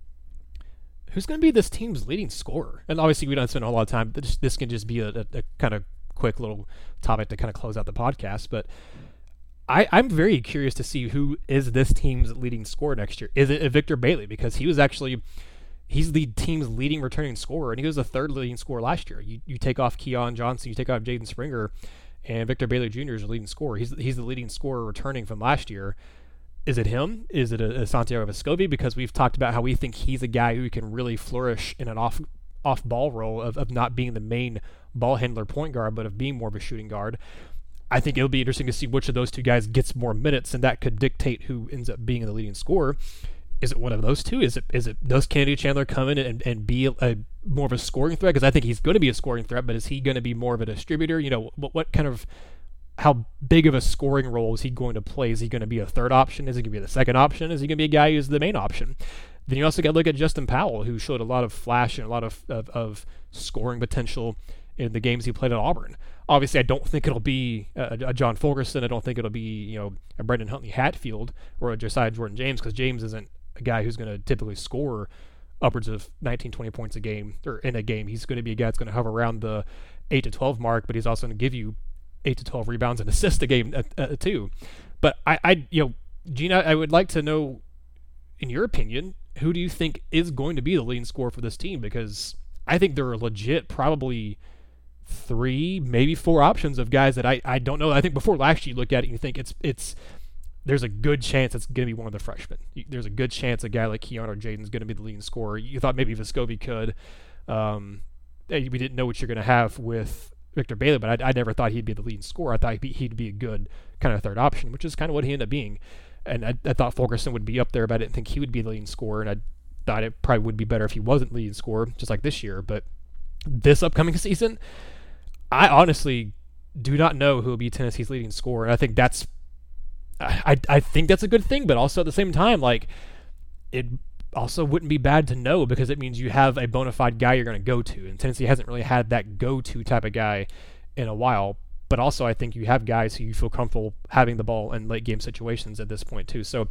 Who's going to be this team's leading scorer? And obviously we don't spend a lot of time this, this can just be a, a, a kind of quick little topic to kind of close out the podcast but I, I'm very curious to see who is this team's leading scorer next year. Is it uh, Victor Bailey? Because he was actually he's the team's leading returning scorer, and he was the third leading scorer last year. You, you take off Keon Johnson, you take off Jaden Springer, and Victor Bailey Jr. is the leading scorer. He's he's the leading scorer returning from last year. Is it him? Is it a, a Santiago Vescovi? Because we've talked about how we think he's a guy who can really flourish in an off off ball role of, of not being the main ball handler point guard, but of being more of a shooting guard. I think it'll be interesting to see which of those two guys gets more minutes, and that could dictate who ends up being the leading scorer. Is it one of those two? Is it is it does Kennedy Chandler come in and, and be a, a more of a scoring threat? Because I think he's going to be a scoring threat, but is he going to be more of a distributor? You know, what what kind of how big of a scoring role is he going to play? Is he going to be a third option? Is he going to be the second option? Is he going to be a guy who's the main option? Then you also got to look at Justin Powell, who showed a lot of flash and a lot of, of, of scoring potential in the games he played at Auburn. Obviously, I don't think it'll be a, a John Fulkerson. I don't think it'll be you know a Brandon Huntley Hatfield or a Josiah Jordan James because James isn't a guy who's going to typically score upwards of 19, 20 points a game or in a game. He's going to be a guy that's going to hover around the 8 to 12 mark, but he's also going to give you 8 to 12 rebounds and assists a game uh, uh, too. But I, I, you know, Gina, I would like to know, in your opinion, who do you think is going to be the leading scorer for this team? Because I think they're legit probably – three, maybe four options of guys that I, I don't know. I think before last year you look at it and you think it's it's there's a good chance it's going to be one of the freshmen. There's a good chance a guy like Keon or Jaden is going to be the leading scorer. You thought maybe Vescovi could. Um, we didn't know what you're going to have with Victor Bailey, but I, I, never thought he'd be the leading scorer. I thought he'd be, he'd be, a good kind of third option, which is kind of what he ended up being. And I, I, thought Fulkerson would be up there, but I didn't think he would be the leading scorer. And I thought it probably would be better if he wasn't leading scorer, just like this year. But this upcoming season, I honestly do not know who will be Tennessee's leading scorer. And I think that's I, I think that's a good thing, but also at the same time, like it also wouldn't be bad to know because it means you have a bona fide guy you're going to go to. And Tennessee hasn't really had that go to type of guy in a while. But also, I think you have guys who you feel comfortable having the ball in late game situations at this point, too. So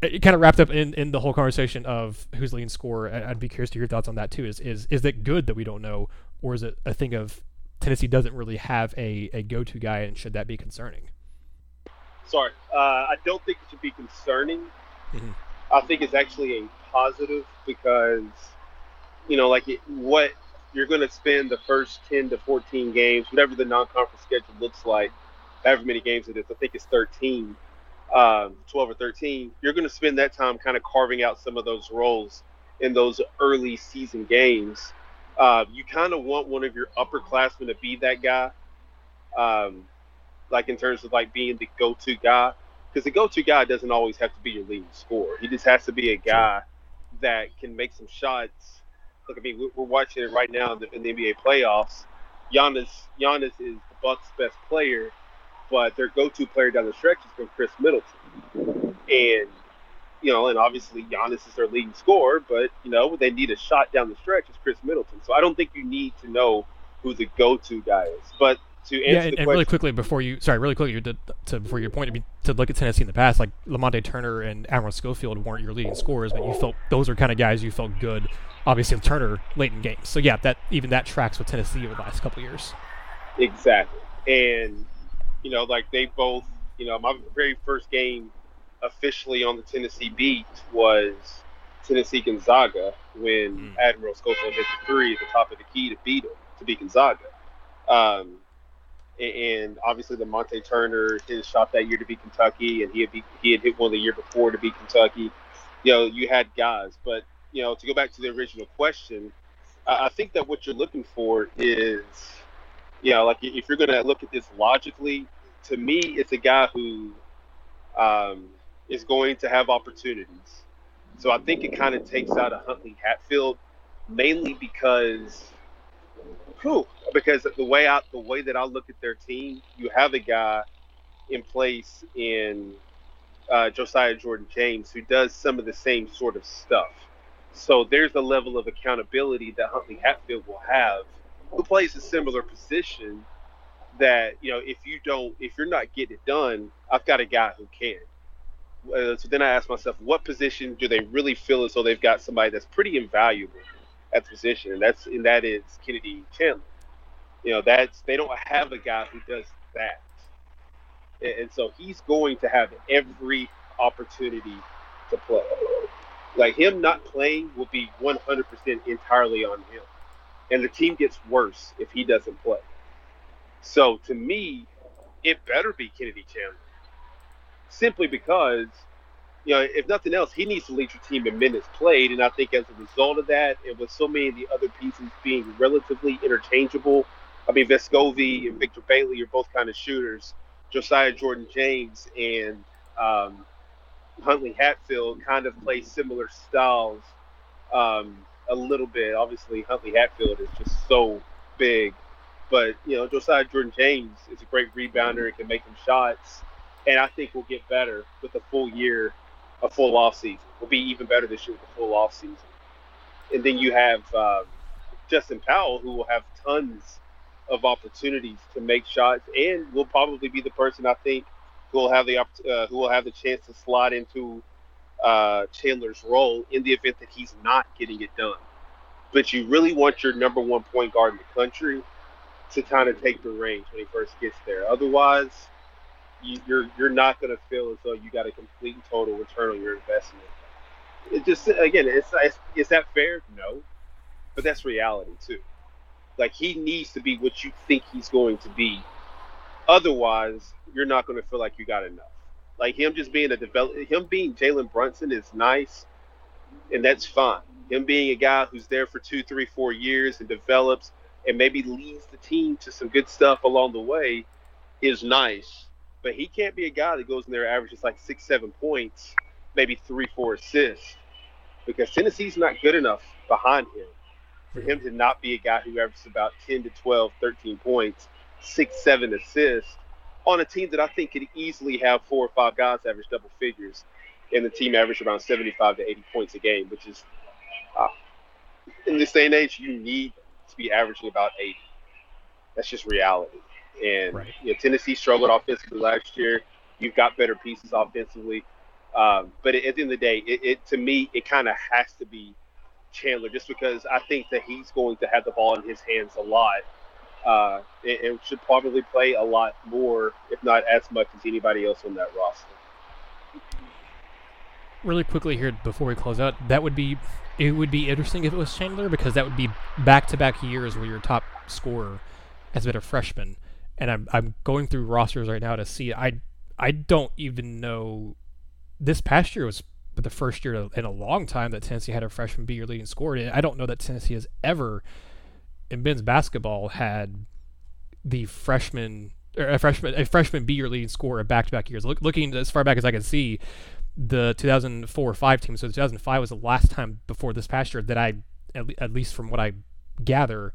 it kind of wrapped up in, in the whole conversation of who's leading scorer. I'd be curious to hear your thoughts on that, too. Is, is, is it good that we don't know, or is it a thing of Tennessee doesn't really have a, a go to guy, and should that be concerning? Sorry, uh, I don't think it should be concerning. Mm-hmm. I think it's actually a positive because, you know, like it, what you're going to spend the first 10 to 14 games, whatever the non conference schedule looks like, however many games it is, I think it's 13, um, 12 or 13, you're going to spend that time kind of carving out some of those roles in those early season games uh, you kind of want one of your upperclassmen to be that guy, um, like in terms of like being the go-to guy. Because the go-to guy doesn't always have to be your leading scorer. He just has to be a guy that can make some shots. Look, I mean, we're watching it right now in the, in the NBA playoffs. Giannis, Giannis is the Bucks' best player, but their go-to player down the stretch has been Khris Middleton, and you know, and obviously Giannis is their leading scorer, but you know they need a shot down the stretch. It's Khris Middleton, so I don't think you need to know who the go-to guy is. But to answer yeah, and, the and really quickly before you, sorry, really quickly to, to before your point to look at Tennessee in the past, like Lamonte Turner and Admiral Schofield weren't your leading scorers, but you felt those are kind of guys you felt good. Obviously, Turner late in games, so yeah, that even that tracks with Tennessee over the last couple years. Exactly, and you know, like they both, you know, my very first game officially on the Tennessee beat was Tennessee Gonzaga when mm. Admiral Schofield hit the three at the top of the key to beat him to beat Gonzaga. Um, and obviously Lamonte Turner hit his shot that year to beat Kentucky, and he had be, he had hit one the year before to beat Kentucky. You know, you had guys, but you know, to go back to the original question, I think that what you're looking for is, you know, like if you're going to look at this logically, to me, it's a guy who um, is going to have opportunities. So I think it kind of takes out a Huntley Hatfield, mainly because, whew, because the way out the way that I look at their team, you have a guy in place in uh, Josiah Jordan James who does some of the same sort of stuff. So there's a level of accountability that Huntley Hatfield will have, who plays a similar position. That you know, if you don't, if you're not getting it done, I've got a guy who can. Uh, so then I ask myself, what position do they really feel as though they've got somebody that's pretty invaluable at the position, and that's and that is Kennedy Chandler. You know, that's they don't have a guy who does that, and, and so he's going to have every opportunity to play. Like him not playing will be 100% entirely on him. And the team gets worse if he doesn't play. So to me, it better be Kennedy Chandler. Simply because, you know, if nothing else, he needs to lead your team in minutes played. And I think as a result of that, and with so many of the other pieces being relatively interchangeable, I mean, Vescovi and Victor Bailey are both kind of shooters. Josiah Jordan James and um, Huntley Hatfield kind of play similar styles um, a little bit. Obviously, Huntley Hatfield is just so big, but you know Josiah Jordan James is a great rebounder and can make some shots, and I think we'll get better with a full year, a full off season. We'll be even better this year with a full off season. And then you have um, Justin Powell, who will have tons of opportunities to make shots, and will probably be the person I think who will have the uh, who will have the chance to slot into uh, Chandler's role in the event that he's not getting it done. But you really want your number one point guard in the country to kind of take the reins when he first gets there. Otherwise, you, you're you're not going to feel as though you got a complete and total return on your investment. It just again, it's, it's is that fair? No, but that's reality too. Like he needs to be what you think he's going to be. Otherwise, you're not going to feel like you got enough. Like him just being a develop, him being Jalen Brunson is nice, and that's fine. Him being a guy who's there for two, three, four years and develops and maybe leads the team to some good stuff along the way is nice. But he can't be a guy that goes in there averages like six, seven points, maybe three, four assists, because Tennessee's not good enough behind him for him to not be a guy who averages about 10 to 12, 13 points, six, seven assists on a team that I think could easily have four or five guys average double figures, and the team average around 75 to 80 points a game, which is uh, in this day and age you need to be averaging about 80. That's just reality. And right. you know, Tennessee struggled offensively last year. You've got better pieces offensively, um, but at the end of the day, it, it to me it kind of has to be Chandler, just because I think that he's going to have the ball in his hands a lot uh, it, it, should probably play a lot more, if not as much as anybody else on that roster. Really quickly here before we close out, that would be it would be interesting if it was Chandler because that would be back-to-back years where your top scorer has been a freshman, and I'm I'm going through rosters right now to see I I don't even know this past year was the first year in a long time that Tennessee had a freshman be your leading scorer. I don't know that Tennessee has ever in men's basketball had the freshman or a freshman a freshman be your leading scorer back to back years. Look, looking as far back as I can see, the 2004 5 team. So 2005 was the last time before this past year that I, at, le- at least from what I gather,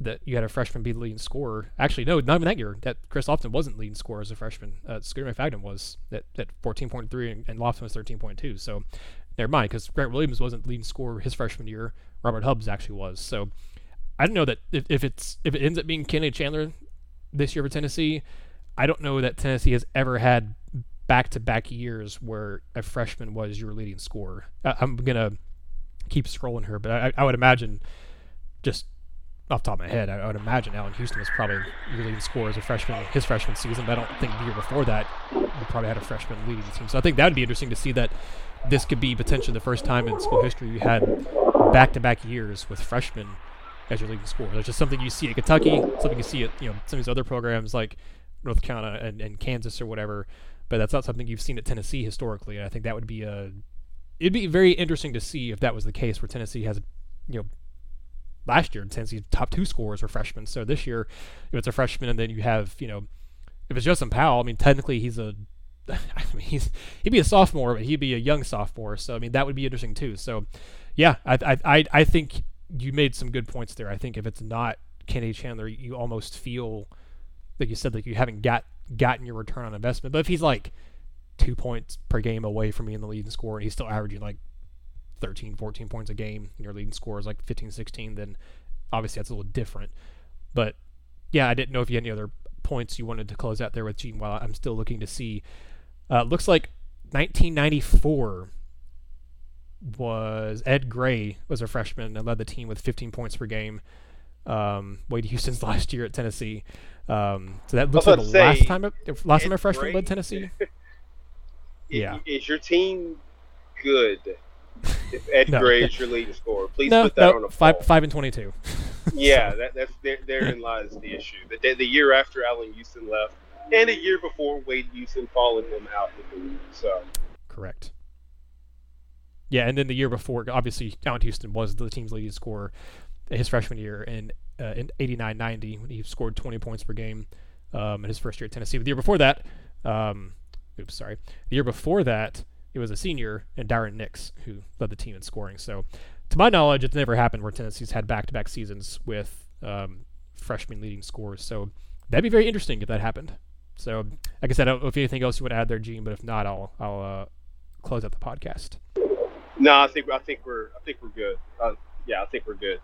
that you had a freshman be the leading scorer. Actually, no, not even that year. That Chris Lofton wasn't leading scorer as a freshman. Uh, Scooter McFadden was at, at 14.3 and, and Lofton was 13.2. So never mind, because Grant Williams wasn't leading scorer his freshman year. Robert Hubbs actually was. So I don't know that if, if it's if it ends up being Kennedy Chandler this year for Tennessee, I don't know that Tennessee has ever had back to back years where a freshman was your leading scorer. I, am gonna keep scrolling here, but I, I, would imagine just off the top of my head, I, I, would imagine Allan Houston was probably your leading scorer as a freshman his freshman season. But I don't think the year before that you probably had a freshman leading the team. So I think that would be interesting to see that this could be potentially the first time in school history you had back to back years with freshmen as your leading scorer. That's just something you see at Kentucky, something you see at you know some of these other programs like North Carolina and, and Kansas or whatever. But that's not something you've seen at Tennessee historically. And I think that would be a it'd be very interesting to see if that was the case where Tennessee has, you know, last year Tennessee's top two scorers were freshmen. So this year, if it's a freshman and then you have, you know, if it's Justin Powell, I mean, technically he's a, I mean, he's he'd be a sophomore, but he'd be a young sophomore. So I mean, that would be interesting too. So, yeah, I I I think you made some good points there. I think if it's not Kennedy Chandler, you almost feel like you said like you haven't got gotten your return on investment. But if he's like two points per game away from being the leading scorer and he's still averaging like 13, 14 points a game, and your leading score is like 15, 16, then obviously that's a little different. But yeah, I didn't know if you had any other points you wanted to close out there with Gene while I'm still looking to see. Uh, looks like 1994 was Ed Gray was a freshman and led the team with 15 points per game. Um, Wade Houston's last year at Tennessee. Um, so that looks like the say, last time a, last Ed time a freshman Gray? led Tennessee. Yeah. Is your team good if Ed No. Gray is your leading scorer? Please no, put that no, on a five poll. five and 22. Yeah, that, that's there, therein lies the issue. The, the year after Allan Houston left, and a year before Wade Houston followed him out the league. So Correct. Yeah, and then the year before, obviously, Allan Houston was the team's leading scorer his freshman year in uh, in 89-90 when he scored 20 points per game um, in his first year at Tennessee. But the year before that, um, oops, sorry, the year before that, it was a senior and Dyron Nix who led the team in scoring. So, to my knowledge, it's never happened where Tennessee's had back-to-back seasons with um, freshman leading scores. So that'd be very interesting if that happened. So, like I said, I don't know if anything else you would add there, Gene, but if not, I'll I'll uh, close out the podcast. no, I think I think we're I think we're good. Uh, yeah, I think we're good.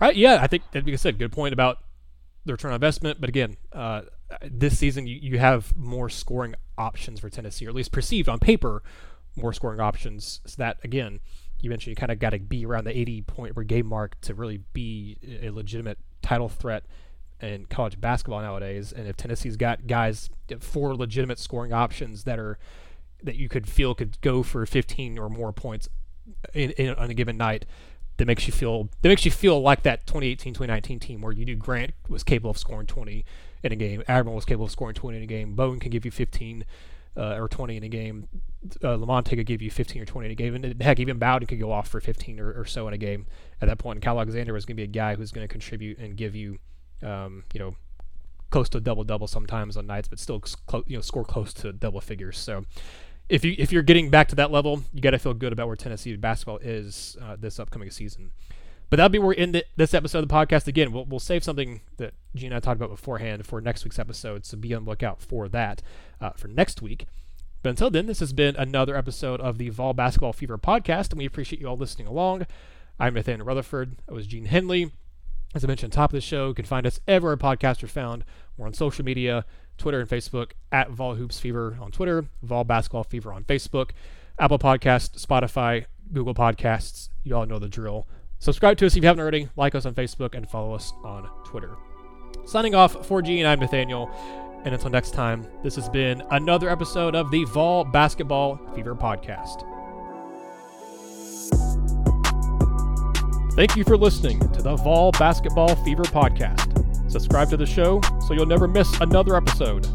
All right, yeah, I think that like I said, good point about the return on investment. But again, uh, this season you, you have more scoring options for Tennessee, or at least perceived on paper, more scoring options. So that again, you mentioned you kind of got to be around the 80 point per game mark to really be a legitimate title threat in college basketball nowadays. And if Tennessee's got guys uh, four legitimate scoring options that are that you could feel could go for 15 or more points in, in on a given night, that makes you feel that makes you feel like that 2018-2019 team where you knew Grant was capable of scoring 20 in a game, Admiral was capable of scoring 20 in a game, Bone can give you 15 uh, or 20 in a game, uh, Lamonte could give you 15 or 20 in a game, and heck, even Bowden could go off for 15 or, or so in a game at that point. And Alexander was going to be a guy who's going to contribute and give you, um, you know, close to a double double sometimes on nights, but still you know score close to double figures. So if you if you're getting back to that level, you got to feel good about where Tennessee basketball is uh, this upcoming season. But that'll be where we end this episode of the podcast. Again, we'll, we'll save something that Gene and I talked about beforehand for next week's episode, so be on the lookout for that uh, for next week. But until then, this has been another episode of the Vol Basketball Fever podcast, and we appreciate you all listening along. I'm Nathanael Rutherford. I was Gene Henley. As I mentioned top of the show, you can find us everywhere podcasts are found. We're on social media, Twitter and Facebook, at Vol Hoops Fever on Twitter, Vol Basketball Fever on Facebook, Apple Podcast, Spotify, Google Podcasts. You all know the drill. Subscribe to us if you haven't already, like us on Facebook, and follow us on Twitter. Signing off for G and I'm Nathanael. And until next time, this has been another episode of the Vol Basketball Fever Podcast. Thank you for listening to the Vol Basketball Fever Podcast. Subscribe to the show so you'll never miss another episode.